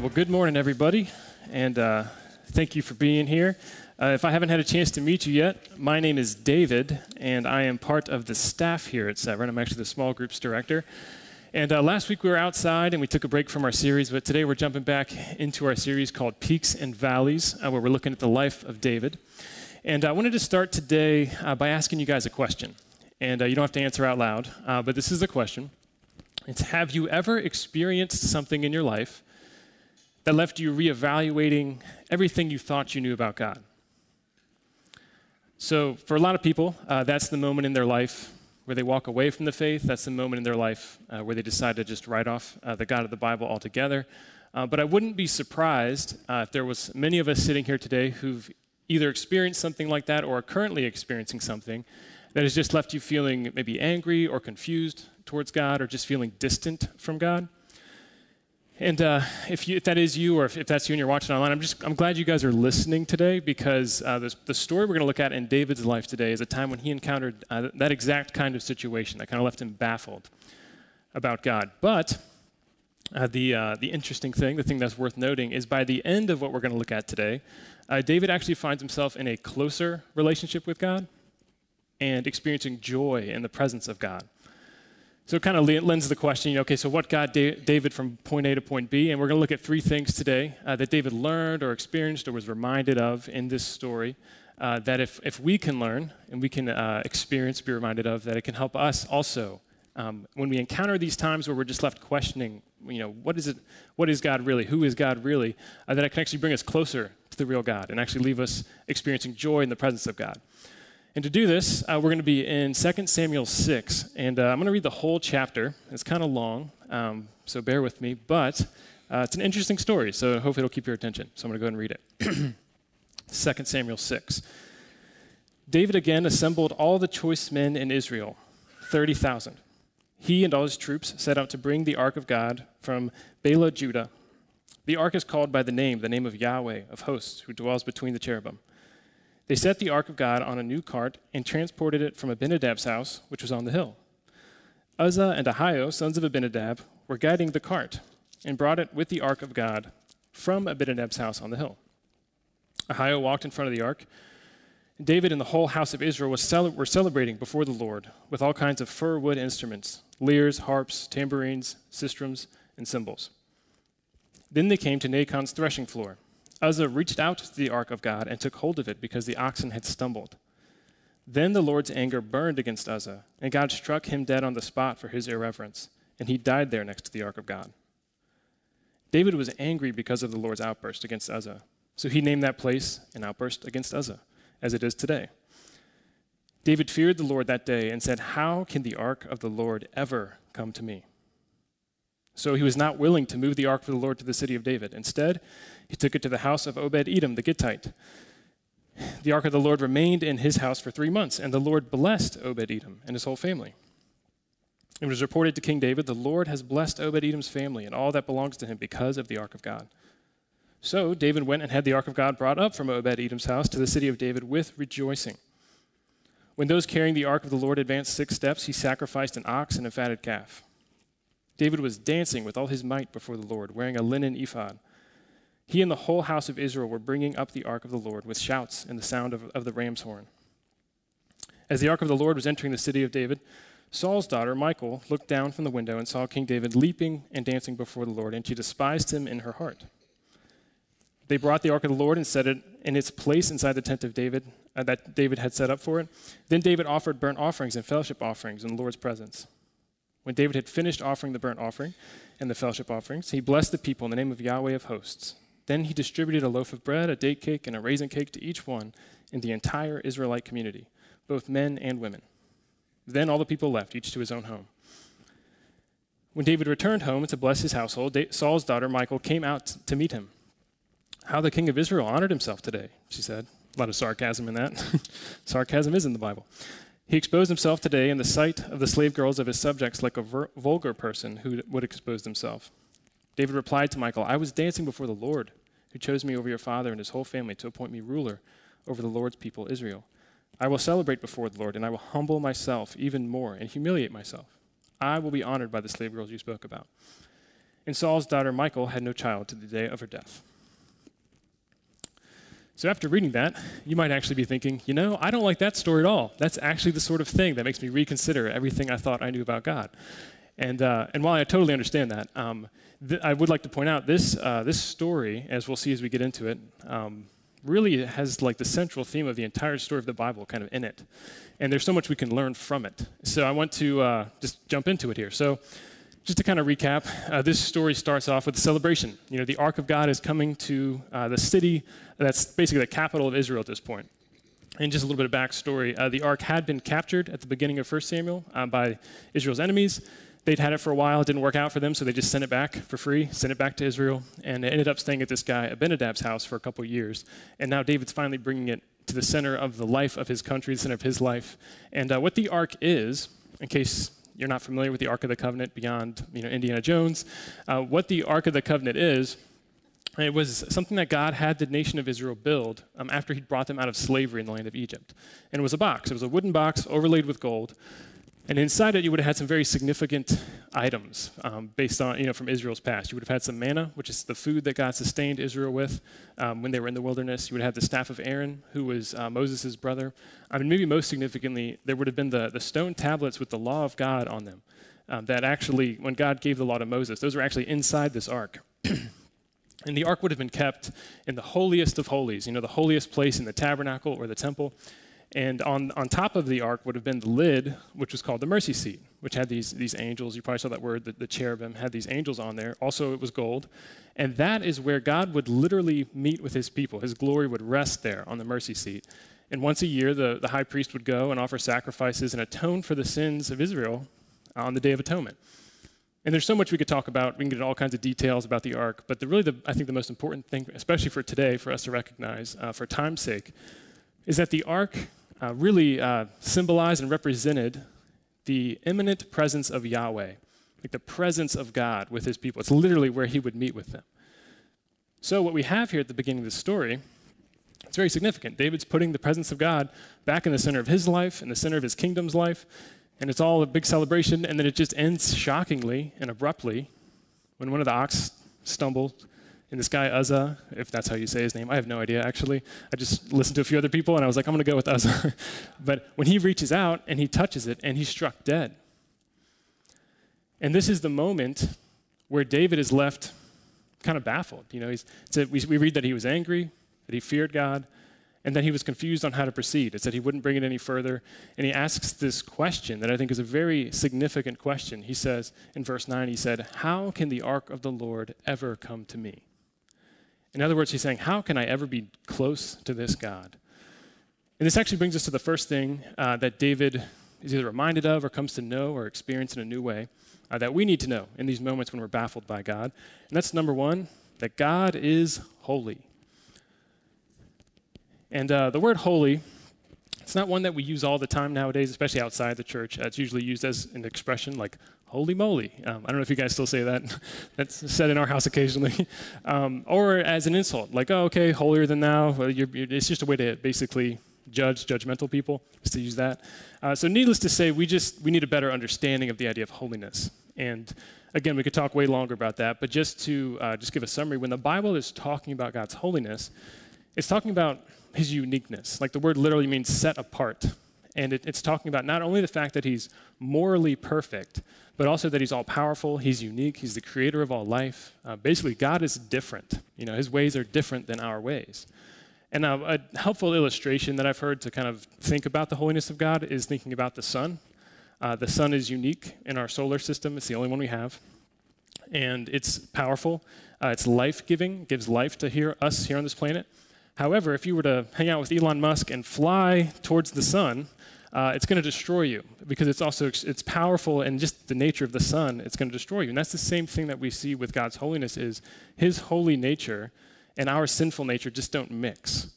right. Well, good morning, everybody, and uh, thank you for being here. Uh, if I haven't had a chance to meet you yet, my name is David, and I am part of the staff here at Severn. I'm actually the small groups director. And uh, last week we were outside and we took a break from our series, but today we're jumping back into our series called Peaks and Valleys, uh, where we're looking at the life of David. And I wanted to start today uh, by asking you guys a question. And uh, you don't have to answer out loud, but this is the question. It's Have you ever experienced something in your life that left you reevaluating everything you thought you knew about God. So, for a lot of people, uh, that's the moment in their life where they walk away from the faith. That's the moment in their life uh, where they decide to just write off uh, the God of the Bible altogether. Uh, but I wouldn't be surprised uh, if there was many of us sitting here today who've either experienced something like that or are currently experiencing something that has just left you feeling maybe angry or confused towards God or just feeling distant from God. And uh, if, you, if, that is you, or if, if, that's you and you're watching online, I'm just I'm glad you guys are listening today because uh, the story we're going to look at in David's life today is a time when he encountered uh, that exact kind of situation that kind of left him baffled about God. But uh, the uh, the interesting thing, the thing that's worth noting, is by the end of what we're going to look at today, uh, David actually finds himself in a closer relationship with God and experiencing joy in the presence of God. So it kind of lends the question, you know, okay, so what got David from point A to point B? And we're going to look at three things today uh, that David learned or experienced or was reminded of in this story. Uh, that if, if we can learn and we can uh, experience, be reminded of, that it can help us also um, when we encounter these times where we're just left questioning, you know, what is it? What is God really? Who is God really? Uh, that it can actually bring us closer to the real God and actually leave us experiencing joy in the presence of God. And to do this, uh, we're going to be in 2 Samuel 6. And uh, I'm going to read the whole chapter. It's kind of long, um, so bear with me. But uh, it's an interesting story, so hopefully it'll keep your attention. So I'm going to go ahead and read it. 2 Samuel 6. David again assembled all the choice men in Israel, 30,000. He and all his troops set out to bring the ark of God from Baalah, Judah. The ark is called by the name, the name of Yahweh of hosts, who dwells between the cherubim. They set the ark of God on a new cart and transported it from Abinadab's house, which was on the hill. Uzzah and Ahio, sons of Abinadab, were guiding the cart and brought it with the ark of God from Abinadab's house on the hill. Ahio walked in front of the ark. David and the whole house of Israel cele- were celebrating before the Lord with all kinds of fir wood instruments lyres, harps, tambourines, sistrums, and cymbals. Then they came to Nacon's threshing floor Uzzah reached out to the ark of God and took hold of it because the oxen had stumbled. Then the Lord's anger burned against Uzzah, and God struck him dead on the spot for his irreverence, and he died there next to the ark of God. David was angry because of the Lord's outburst against Uzzah, so he named that place an outburst against Uzzah, as it is today. David feared the Lord that day and said, How can the ark of the Lord ever come to me? So he was not willing to move the ark of the Lord to the city of David. Instead, he took it to the house of Obed Edom the Gittite. The ark of the Lord remained in his house for three months, and the Lord blessed Obed Edom and his whole family. It was reported to King David, The Lord has blessed Obed Edom's family and all that belongs to him because of the ark of God. So David went and had the ark of God brought up from Obed Edom's house to the city of David with rejoicing. When those carrying the ark of the Lord advanced six steps, he sacrificed an ox and a fatted calf. David was dancing with all his might before the Lord, wearing a linen ephod. He and the whole house of Israel were bringing up the ark of the Lord with shouts and the sound of, of the ram's horn. As the ark of the Lord was entering the city of David, Saul's daughter, Michal, looked down from the window and saw King David leaping and dancing before the Lord, and she despised him in her heart. They brought the ark of the Lord and set it in its place inside the tent of David uh, that David had set up for it. Then David offered burnt offerings and fellowship offerings in the Lord's presence. When David had finished offering the burnt offering and the fellowship offerings, he blessed the people in the name of Yahweh of hosts. Then he distributed a loaf of bread, a date cake, and a raisin cake to each one in the entire Israelite community, both men and women. Then all the people left, each to his own home. When David returned home to bless his household, Saul's daughter Michal came out to meet him. How the king of Israel honored himself today, she said. A lot of sarcasm in that. sarcasm is in the Bible. He exposed himself today in the sight of the slave girls of his subjects like a ver- vulgar person who would expose himself. David replied to Michal, I was dancing before the Lord, who chose me over your father and his whole family to appoint me ruler over the Lord's people, Israel. I will celebrate before the Lord, and I will humble myself even more and humiliate myself. I will be honored by the slave girls you spoke about. and Saul's daughter Michal had no child to the day of her death. So, after reading that, you might actually be thinking, you know, I don't like that story at all. That's actually the sort of thing that makes me reconsider everything I thought I knew about God. And, uh, and while I totally understand that, um, th- I would like to point out this, uh, this story, as we'll see as we get into it, um, really has like the central theme of the entire story of the Bible kind of in it. And there's so much we can learn from it. So I want to uh, just jump into it here. So just to kind of recap, uh, this story starts off with a celebration. You know, the Ark of God is coming to uh, the city that's basically the capital of Israel at this point. And just a little bit of backstory uh, the Ark had been captured at the beginning of 1 Samuel uh, by Israel's enemies. They'd had it for a while, it didn't work out for them, so they just sent it back for free, sent it back to Israel, and it ended up staying at this guy Abinadab's house for a couple years. And now David's finally bringing it to the center of the life of his country, the center of his life. And uh, what the Ark is, in case you're not familiar with the Ark of the Covenant beyond you know, Indiana Jones, uh, what the Ark of the Covenant is, it was something that God had the nation of Israel build um, after He'd brought them out of slavery in the land of Egypt. And it was a box. It was a wooden box overlaid with gold. And inside it, you would have had some very significant items um, based on, you know, from Israel's past. You would have had some manna, which is the food that God sustained Israel with um, when they were in the wilderness. You would have the staff of Aaron, who was uh, Moses' brother. I mean, maybe most significantly, there would have been the, the stone tablets with the law of God on them. Um, that actually, when God gave the law to Moses, those were actually inside this ark. and the ark would have been kept in the holiest of holies, you know, the holiest place in the tabernacle or the temple. And on, on top of the ark would have been the lid, which was called the mercy seat, which had these, these angels. You probably saw that word, the, the cherubim had these angels on there. Also, it was gold. And that is where God would literally meet with his people. His glory would rest there on the mercy seat. And once a year, the, the high priest would go and offer sacrifices and atone for the sins of Israel on the Day of Atonement. And there's so much we could talk about. We can get into all kinds of details about the ark. But the, really, the, I think the most important thing, especially for today, for us to recognize, uh, for time's sake, is that the ark uh, really uh, symbolized and represented the imminent presence of Yahweh, like the presence of God with his people. It's literally where he would meet with them. So, what we have here at the beginning of the story, it's very significant. David's putting the presence of God back in the center of his life, in the center of his kingdom's life, and it's all a big celebration, and then it just ends shockingly and abruptly when one of the ox stumbles and this guy, Uzzah, if that's how you say his name, I have no idea actually. I just listened to a few other people and I was like, I'm going to go with Uzzah. but when he reaches out and he touches it and he's struck dead. And this is the moment where David is left kind of baffled. You know, he's, we, we read that he was angry, that he feared God, and that he was confused on how to proceed. It said he wouldn't bring it any further. And he asks this question that I think is a very significant question. He says in verse 9, he said, How can the ark of the Lord ever come to me? In other words, he's saying, How can I ever be close to this God? And this actually brings us to the first thing uh, that David is either reminded of or comes to know or experience in a new way uh, that we need to know in these moments when we're baffled by God. And that's number one, that God is holy. And uh, the word holy, it's not one that we use all the time nowadays, especially outside the church. Uh, it's usually used as an expression like holy moly. Um, I don't know if you guys still say that. That's said in our house occasionally. Um, or as an insult, like, oh, okay, holier than thou. Well, you're, you're, it's just a way to basically judge judgmental people, is to use that. Uh, so, needless to say, we just we need a better understanding of the idea of holiness. And again, we could talk way longer about that, but just to uh, just give a summary, when the Bible is talking about God's holiness, it's talking about his uniqueness. Like the word literally means set apart. And it, it's talking about not only the fact that he's morally perfect, but also that he's all powerful, he's unique, he's the creator of all life. Uh, basically, God is different. You know, his ways are different than our ways. And now, a helpful illustration that I've heard to kind of think about the holiness of God is thinking about the sun. Uh, the sun is unique in our solar system, it's the only one we have. And it's powerful, uh, it's life giving, gives life to here, us here on this planet. However, if you were to hang out with Elon Musk and fly towards the sun, uh, it's going to destroy you because it's also it's powerful and just the nature of the sun it's going to destroy you. And that's the same thing that we see with god's holiness is his holy nature and our sinful nature just don't mix.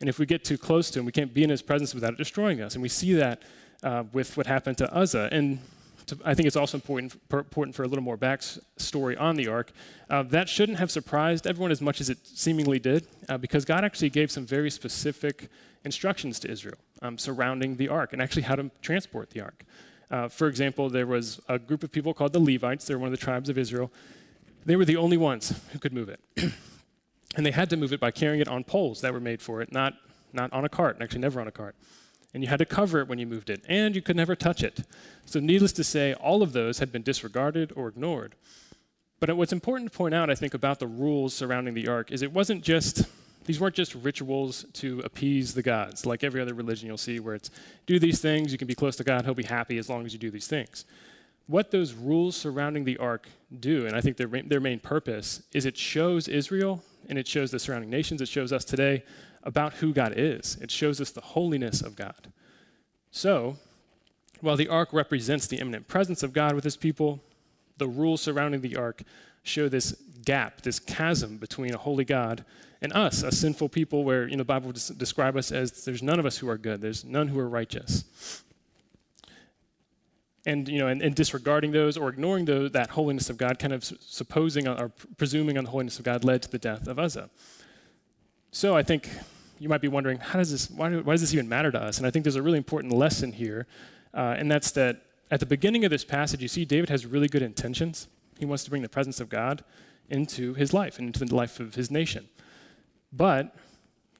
And if we get too close to him we can't be in his presence without it destroying us. And we see that uh, with what happened to uzzah. And to, I think it's also important, important for a little more backstory on the ark. Uh, that shouldn't have surprised everyone as much as it seemingly did, uh, because God actually gave some very specific instructions to Israel um, surrounding the ark and actually how to transport the ark. Uh, for example, there was a group of people called the Levites. They're one of the tribes of Israel. They were the only ones who could move it. and they had to move it by carrying it on poles that were made for it, not, not on a cart, actually, never on a cart. And you had to cover it when you moved it, and you could never touch it. So, needless to say, all of those had been disregarded or ignored. But what's important to point out, I think, about the rules surrounding the ark is it wasn't just, these weren't just rituals to appease the gods, like every other religion you'll see, where it's do these things, you can be close to God, He'll be happy as long as you do these things what those rules surrounding the ark do, and I think their, their main purpose, is it shows Israel and it shows the surrounding nations, it shows us today about who God is. It shows us the holiness of God. So, while the ark represents the imminent presence of God with his people, the rules surrounding the ark show this gap, this chasm between a holy God and us, a sinful people where you know, the Bible would describe us as there's none of us who are good, there's none who are righteous. And you know and, and, disregarding those or ignoring those, that holiness of god kind of supposing or presuming on the holiness of god led to the death of uzzah. So i think you might be wondering how does this why, why does this even matter to us? And i think there's a really important lesson here uh, and that's that at the beginning of this passage you see david has really good intentions. He wants to bring the presence of god into his life and into the life of his nation but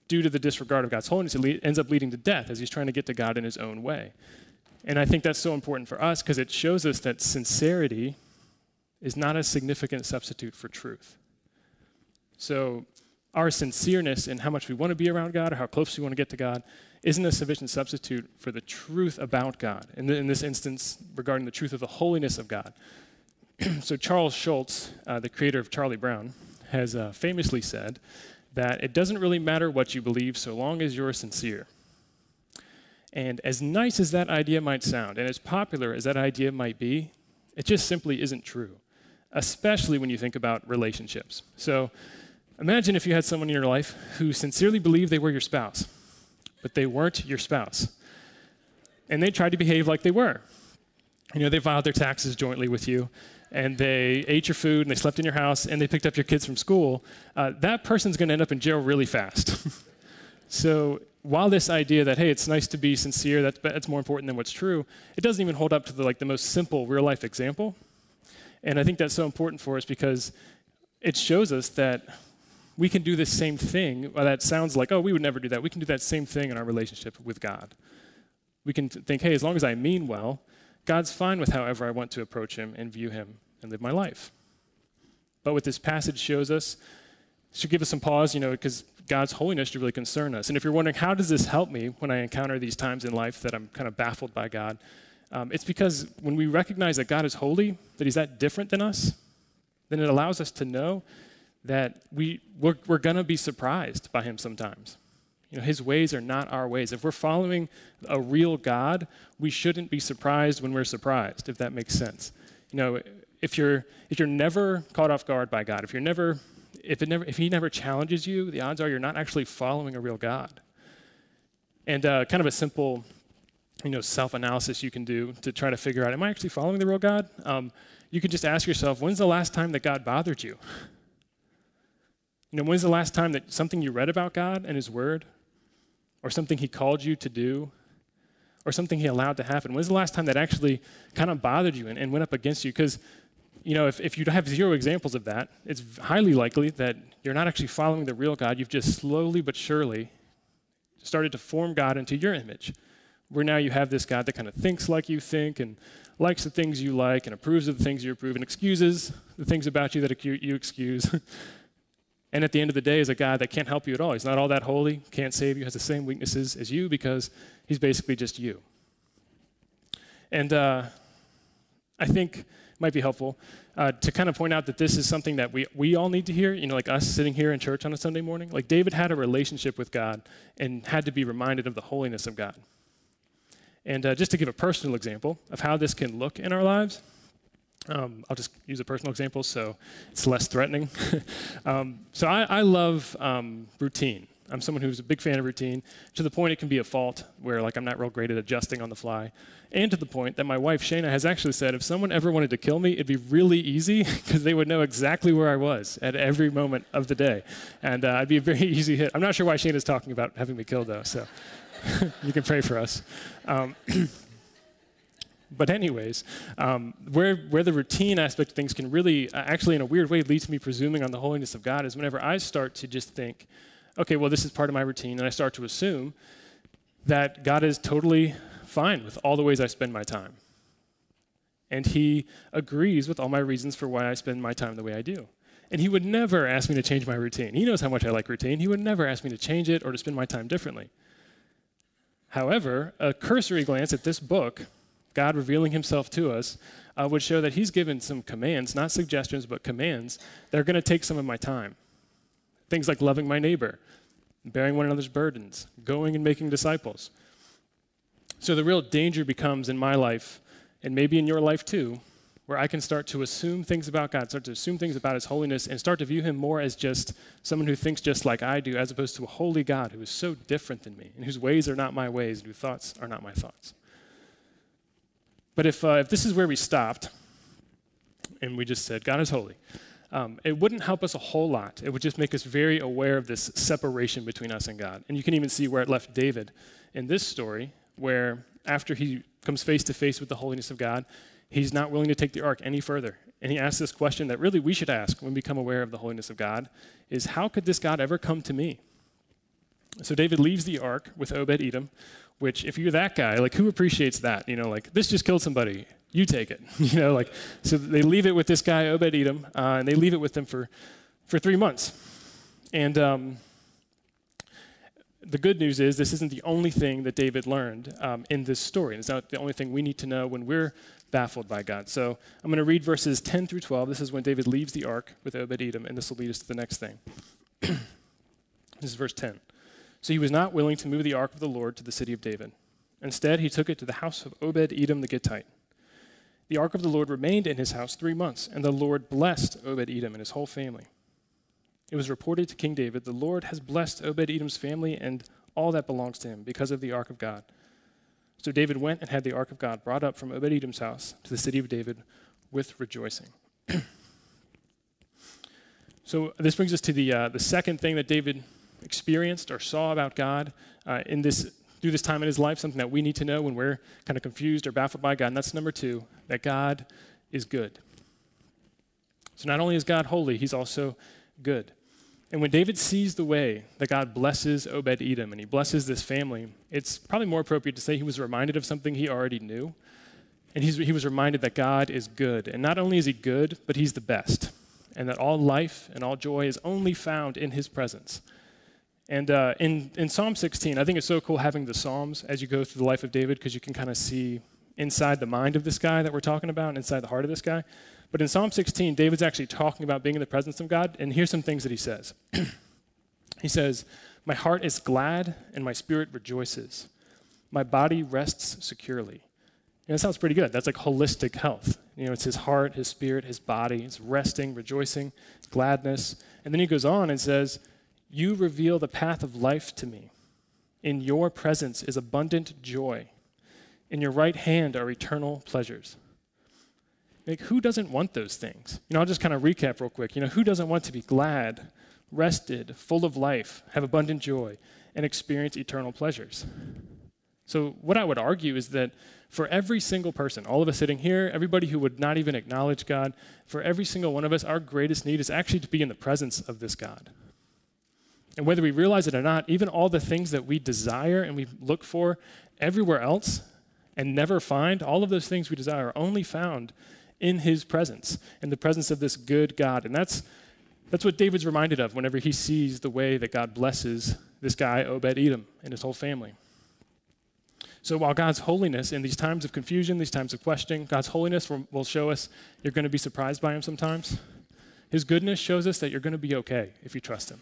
due to the disregard of god's holiness it ends up leading to death as he's trying to get to god in his own way and I think that's so important for us because it shows us that sincerity is not a significant substitute for truth. So, our sincereness in how much we want to be around God or how close we want to get to God isn't a sufficient substitute for the truth about God. In this instance, regarding the truth of the holiness of God. so, Charles Schulz, uh, the creator of Charlie Brown, has uh, famously said that it doesn't really matter what you believe so long as you're sincere. And as nice as that idea might sound, and as popular as that idea might be, it just simply isn't true, especially when you think about relationships. So imagine if you had someone in your life who sincerely believed they were your spouse, but they weren't your spouse. And they tried to behave like they were. You know, they filed their taxes jointly with you, and they ate your food, and they slept in your house, and they picked up your kids from school. Uh, that person's going to end up in jail really fast. so while this idea that hey it's nice to be sincere that's, that's more important than what's true it doesn't even hold up to the like the most simple real life example and i think that's so important for us because it shows us that we can do the same thing well, that sounds like oh we would never do that we can do that same thing in our relationship with god we can think hey as long as i mean well god's fine with however i want to approach him and view him and live my life but what this passage shows us should give us some pause you know because God's holiness should really concern us. And if you're wondering, how does this help me when I encounter these times in life that I'm kind of baffled by God? Um, it's because when we recognize that God is holy, that He's that different than us, then it allows us to know that we, we're, we're going to be surprised by Him sometimes. You know, His ways are not our ways. If we're following a real God, we shouldn't be surprised when we're surprised, if that makes sense. You know, if you're, if you're never caught off guard by God, if you're never if, it never, if he never challenges you, the odds are you're not actually following a real God. And uh, kind of a simple, you know, self-analysis you can do to try to figure out, am I actually following the real God? Um, you can just ask yourself, when's the last time that God bothered you? You know, when's the last time that something you read about God and His Word, or something He called you to do, or something He allowed to happen? When's the last time that actually kind of bothered you and, and went up against you? Because you know, if, if you have zero examples of that, it's highly likely that you're not actually following the real God. You've just slowly but surely started to form God into your image, where now you have this God that kind of thinks like you think and likes the things you like and approves of the things you approve and excuses the things about you that you excuse. and at the end of the day, is a God that can't help you at all. He's not all that holy, can't save you, has the same weaknesses as you because he's basically just you. And uh, I think might be helpful uh, to kind of point out that this is something that we, we all need to hear, you know, like us sitting here in church on a Sunday morning. Like David had a relationship with God and had to be reminded of the holiness of God. And uh, just to give a personal example of how this can look in our lives, um, I'll just use a personal example so it's less threatening. um, so I, I love um, routine. I'm someone who's a big fan of routine to the point it can be a fault where like I'm not real great at adjusting on the fly. And to the point that my wife Shana has actually said if someone ever wanted to kill me, it'd be really easy because they would know exactly where I was at every moment of the day. And uh, I'd be a very easy hit. I'm not sure why Shayna's talking about having me killed though, so you can pray for us. But anyways, um, where where the routine aspect of things can really, uh, actually, in a weird way, lead to me presuming on the holiness of God is whenever I start to just think, okay, well, this is part of my routine, and I start to assume that God is totally fine with all the ways I spend my time, and He agrees with all my reasons for why I spend my time the way I do. And he would never ask me to change my routine. He knows how much I like routine. He would never ask me to change it or to spend my time differently. However, a cursory glance at this book, God revealing himself to us, uh, would show that he's given some commands, not suggestions, but commands that are going to take some of my time. Things like loving my neighbor, bearing one another's burdens, going and making disciples. So the real danger becomes in my life, and maybe in your life too, where I can start to assume things about God, start to assume things about His holiness, and start to view Him more as just someone who thinks just like I do, as opposed to a holy God who is so different than me, and whose ways are not my ways, and whose thoughts are not my thoughts. But if, uh, if this is where we stopped, and we just said, God is holy, um, it wouldn't help us a whole lot. It would just make us very aware of this separation between us and God. And you can even see where it left David in this story, where after he comes face to face with the holiness of God, he's not willing to take the ark any further. And he asks this question that really we should ask when we become aware of the holiness of God is how could this God ever come to me? So David leaves the ark with Obed Edom, which if you're that guy, like who appreciates that? You know, like this just killed somebody. You take it. you know, like so they leave it with this guy Obed Edom, uh, and they leave it with them for for three months. And um, the good news is this isn't the only thing that David learned um, in this story. It's not the only thing we need to know when we're baffled by God. So I'm going to read verses 10 through 12. This is when David leaves the ark with Obed Edom, and this will lead us to the next thing. this is verse 10. So he was not willing to move the ark of the Lord to the city of David. Instead, he took it to the house of Obed Edom the Gittite. The ark of the Lord remained in his house three months, and the Lord blessed Obed Edom and his whole family. It was reported to King David, The Lord has blessed Obed Edom's family and all that belongs to him because of the ark of God. So David went and had the ark of God brought up from Obed Edom's house to the city of David with rejoicing. so this brings us to the, uh, the second thing that David experienced or saw about God uh, in this, through this time in his life, something that we need to know when we're kind of confused or baffled by God. And that's number two, that God is good. So not only is God holy, he's also good. And when David sees the way that God blesses Obed Edom and he blesses this family, it's probably more appropriate to say he was reminded of something he already knew. And he was reminded that God is good. And not only is he good, but he's the best. And that all life and all joy is only found in his presence. And uh, in, in Psalm 16, I think it's so cool having the Psalms as you go through the life of David because you can kind of see inside the mind of this guy that we're talking about and inside the heart of this guy. But in Psalm 16, David's actually talking about being in the presence of God, and here's some things that he says. he says, My heart is glad and my spirit rejoices. My body rests securely. And that sounds pretty good. That's like holistic health. You know, it's his heart, his spirit, his body. It's resting, rejoicing, gladness. And then he goes on and says, You reveal the path of life to me. In your presence is abundant joy. In your right hand are eternal pleasures. Like, who doesn't want those things? You know, I'll just kind of recap real quick. You know, who doesn't want to be glad, rested, full of life, have abundant joy, and experience eternal pleasures? So, what I would argue is that for every single person, all of us sitting here, everybody who would not even acknowledge God, for every single one of us, our greatest need is actually to be in the presence of this God. And whether we realize it or not, even all the things that we desire and we look for everywhere else and never find, all of those things we desire are only found in his presence, in the presence of this good God. And that's, that's what David's reminded of whenever he sees the way that God blesses this guy, Obed Edom, and his whole family. So while God's holiness in these times of confusion, these times of questioning, God's holiness will, will show us you're going to be surprised by him sometimes. His goodness shows us that you're going to be okay if you trust him,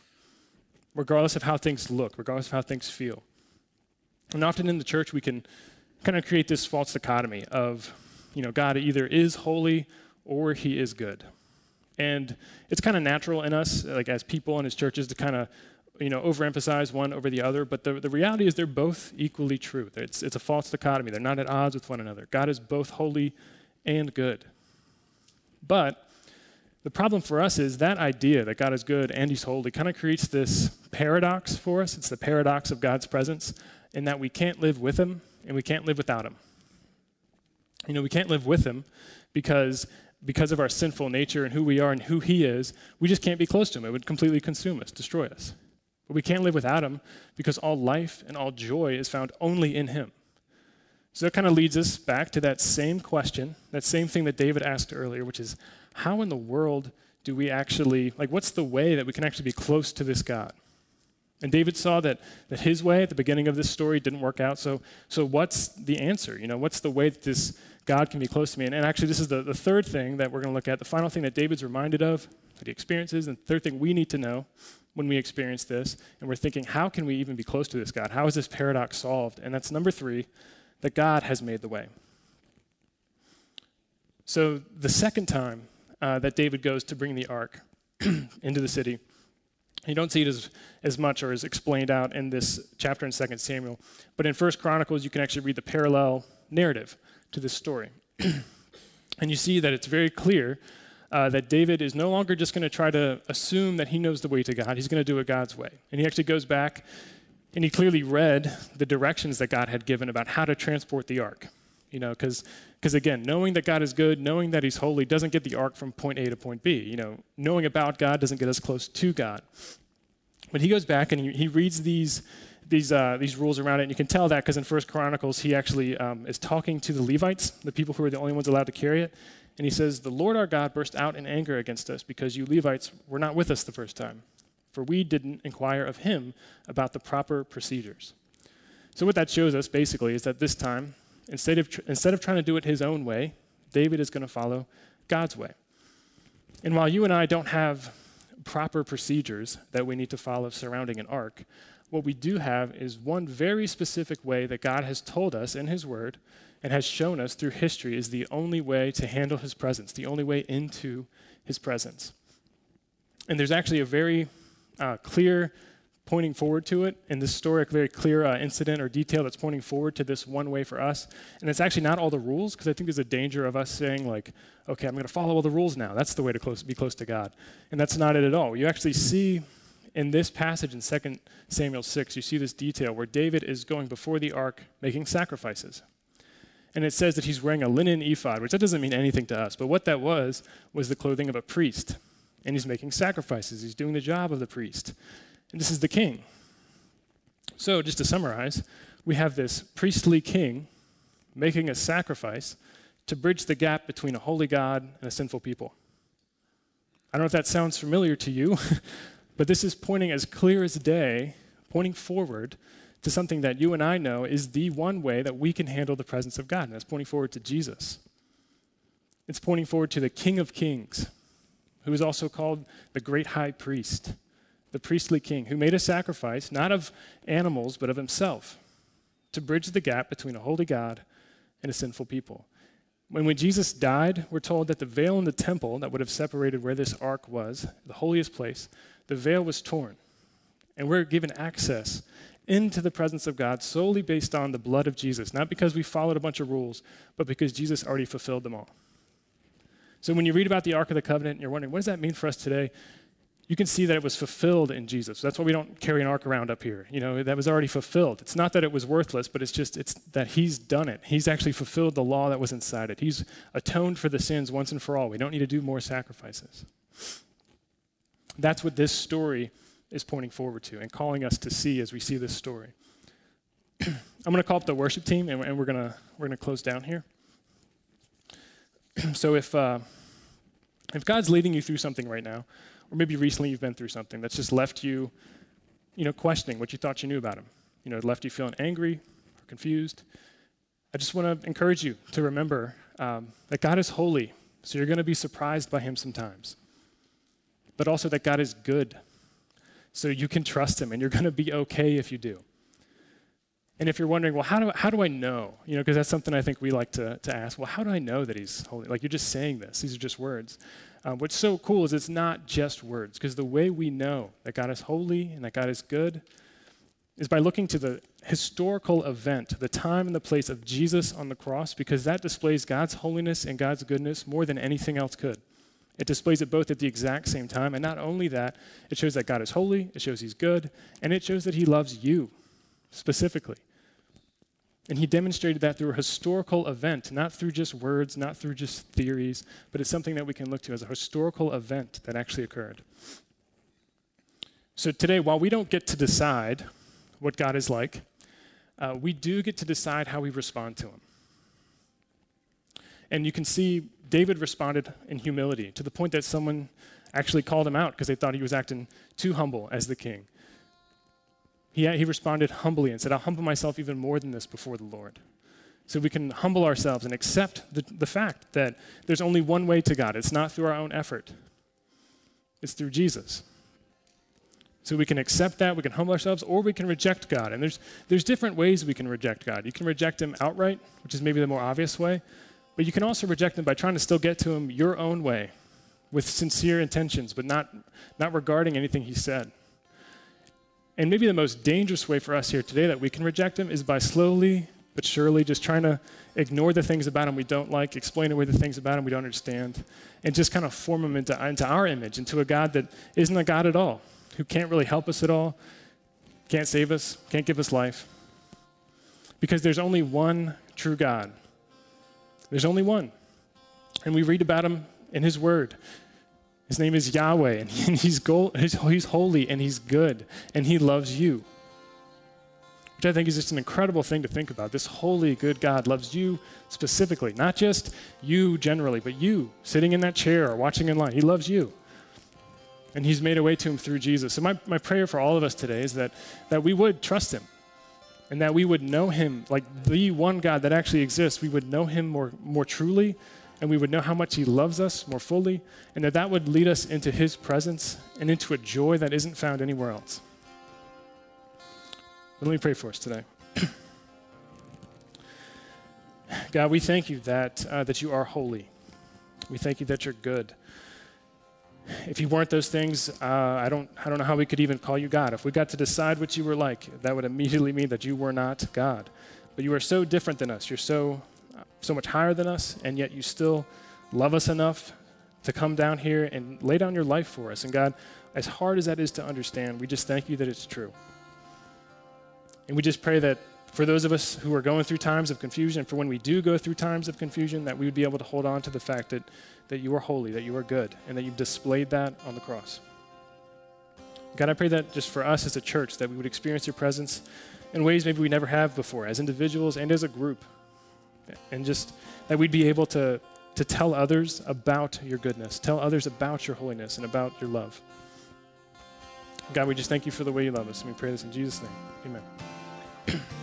regardless of how things look, regardless of how things feel. And often in the church, we can kind of create this false dichotomy of you know, God either is holy or he is good. And it's kind of natural in us, like as people and as churches, to kind of, you know, overemphasize one over the other. But the, the reality is they're both equally true. It's, it's a false dichotomy. They're not at odds with one another. God is both holy and good. But the problem for us is that idea that God is good and he's holy kind of creates this paradox for us. It's the paradox of God's presence in that we can't live with him and we can't live without him. You know, we can't live with him because because of our sinful nature and who we are and who he is, we just can't be close to him. It would completely consume us, destroy us. But we can't live without him because all life and all joy is found only in him. So that kind of leads us back to that same question, that same thing that David asked earlier, which is how in the world do we actually, like, what's the way that we can actually be close to this God? And David saw that, that his way at the beginning of this story didn't work out. So, so what's the answer? You know, what's the way that this God can be close to me? And, and actually, this is the, the third thing that we're going to look at, the final thing that David's reminded of, that he experiences, and the third thing we need to know when we experience this. And we're thinking, how can we even be close to this God? How is this paradox solved? And that's number three, that God has made the way. So the second time uh, that David goes to bring the ark into the city, you don't see it as, as much or as explained out in this chapter in 2 Samuel. But in 1 Chronicles, you can actually read the parallel narrative to this story. and you see that it's very clear uh, that David is no longer just going to try to assume that he knows the way to God. He's going to do it God's way. And he actually goes back and he clearly read the directions that God had given about how to transport the ark. You know, because because again, knowing that God is good, knowing that He's holy, doesn't get the ark from point A to point B. You know, knowing about God doesn't get us close to God. But he goes back and he, he reads these these, uh, these rules around it. And you can tell that because in First Chronicles, he actually um, is talking to the Levites, the people who are the only ones allowed to carry it. And he says, The Lord our God burst out in anger against us because you Levites were not with us the first time for we didn't inquire of him about the proper procedures. So, what that shows us basically is that this time, instead of, instead of trying to do it his own way, David is going to follow God's way. And while you and I don't have proper procedures that we need to follow surrounding an ark, what we do have is one very specific way that God has told us in His Word and has shown us through history is the only way to handle His presence, the only way into His presence. And there's actually a very uh, clear pointing forward to it in this story, a very clear uh, incident or detail that's pointing forward to this one way for us. And it's actually not all the rules, because I think there's a danger of us saying, like, okay, I'm going to follow all the rules now. That's the way to close, be close to God. And that's not it at all. You actually see in this passage in 2 Samuel 6, you see this detail where David is going before the ark making sacrifices. And it says that he's wearing a linen ephod, which that doesn't mean anything to us, but what that was was the clothing of a priest and he's making sacrifices. He's doing the job of the priest. And this is the king. So, just to summarize, we have this priestly king making a sacrifice to bridge the gap between a holy God and a sinful people. I don't know if that sounds familiar to you, but this is pointing as clear as day, pointing forward to something that you and I know is the one way that we can handle the presence of God, and that's pointing forward to Jesus. It's pointing forward to the King of Kings, who is also called the great high priest, the priestly king, who made a sacrifice, not of animals, but of himself, to bridge the gap between a holy God and a sinful people. When, when Jesus died, we're told that the veil in the temple that would have separated where this ark was, the holiest place, the veil was torn. And we're given access into the presence of God solely based on the blood of Jesus, not because we followed a bunch of rules, but because Jesus already fulfilled them all. So when you read about the Ark of the Covenant and you're wondering, what does that mean for us today? You can see that it was fulfilled in Jesus. That's why we don't carry an ark around up here. You know, that was already fulfilled. It's not that it was worthless, but it's just it's that he's done it. He's actually fulfilled the law that was inside it. He's atoned for the sins once and for all. We don't need to do more sacrifices. That's what this story is pointing forward to and calling us to see as we see this story. I'm going to call up the worship team and we're going to we're going to close down here. so if, uh, if God's leading you through something right now, or maybe recently you've been through something that's just left you, you know, questioning what you thought you knew about him, you know, it left you feeling angry or confused, I just want to encourage you to remember um, that God is holy, so you're going to be surprised by him sometimes. But also that God is good, so you can trust him and you're going to be okay if you do. And if you're wondering, well, how do, how do I know? You know, because that's something I think we like to, to ask. Well, how do I know that he's holy? Like you're just saying this. These are just words. Um, what's so cool is it's not just words, because the way we know that God is holy and that God is good is by looking to the historical event, the time and the place of Jesus on the cross, because that displays God's holiness and God's goodness more than anything else could. It displays it both at the exact same time. And not only that, it shows that God is holy, it shows he's good, and it shows that he loves you specifically. And he demonstrated that through a historical event, not through just words, not through just theories, but it's something that we can look to as a historical event that actually occurred. So today, while we don't get to decide what God is like, uh, we do get to decide how we respond to him. And you can see David responded in humility to the point that someone actually called him out because they thought he was acting too humble as the king. He, he responded humbly and said, I'll humble myself even more than this before the Lord. So we can humble ourselves and accept the, the fact that there's only one way to God. It's not through our own effort, it's through Jesus. So we can accept that, we can humble ourselves, or we can reject God. And there's, there's different ways we can reject God. You can reject Him outright, which is maybe the more obvious way, but you can also reject Him by trying to still get to Him your own way, with sincere intentions, but not, not regarding anything He said. And maybe the most dangerous way for us here today that we can reject Him is by slowly but surely just trying to ignore the things about Him we don't like, explain away the things about Him we don't understand, and just kind of form Him into, into our image, into a God that isn't a God at all who can't really help us at all, can't save us, can't give us life. Because there's only one true God. There's only one. And we read about him in his word. His name is Yahweh, and he's, gold, he's holy and he's good, and he loves you. Which I think is just an incredible thing to think about. This holy, good God loves you specifically, not just you generally, but you sitting in that chair or watching in line. He loves you and he's made a way to him through Jesus. So my, my prayer for all of us today is that, that we would trust him and that we would know him like the one God that actually exists. We would know him more, more truly and we would know how much he loves us more fully and that that would lead us into his presence and into a joy that isn't found anywhere else. Let me pray for us today. God, we thank you that, uh, that you are holy. We thank you that you're good if you weren't those things, uh, I, don't, I don't know how we could even call you God. If we got to decide what you were like, that would immediately mean that you were not God. But you are so different than us. You're so, so much higher than us, and yet you still love us enough to come down here and lay down your life for us. And God, as hard as that is to understand, we just thank you that it's true. And we just pray that for those of us who are going through times of confusion, for when we do go through times of confusion, that we would be able to hold on to the fact that, that you are holy, that you are good, and that you've displayed that on the cross. God, I pray that just for us as a church, that we would experience your presence in ways maybe we never have before, as individuals and as a group. And just that we'd be able to, to tell others about your goodness, tell others about your holiness and about your love. God, we just thank you for the way you love us. And we pray this in Jesus' name. Amen.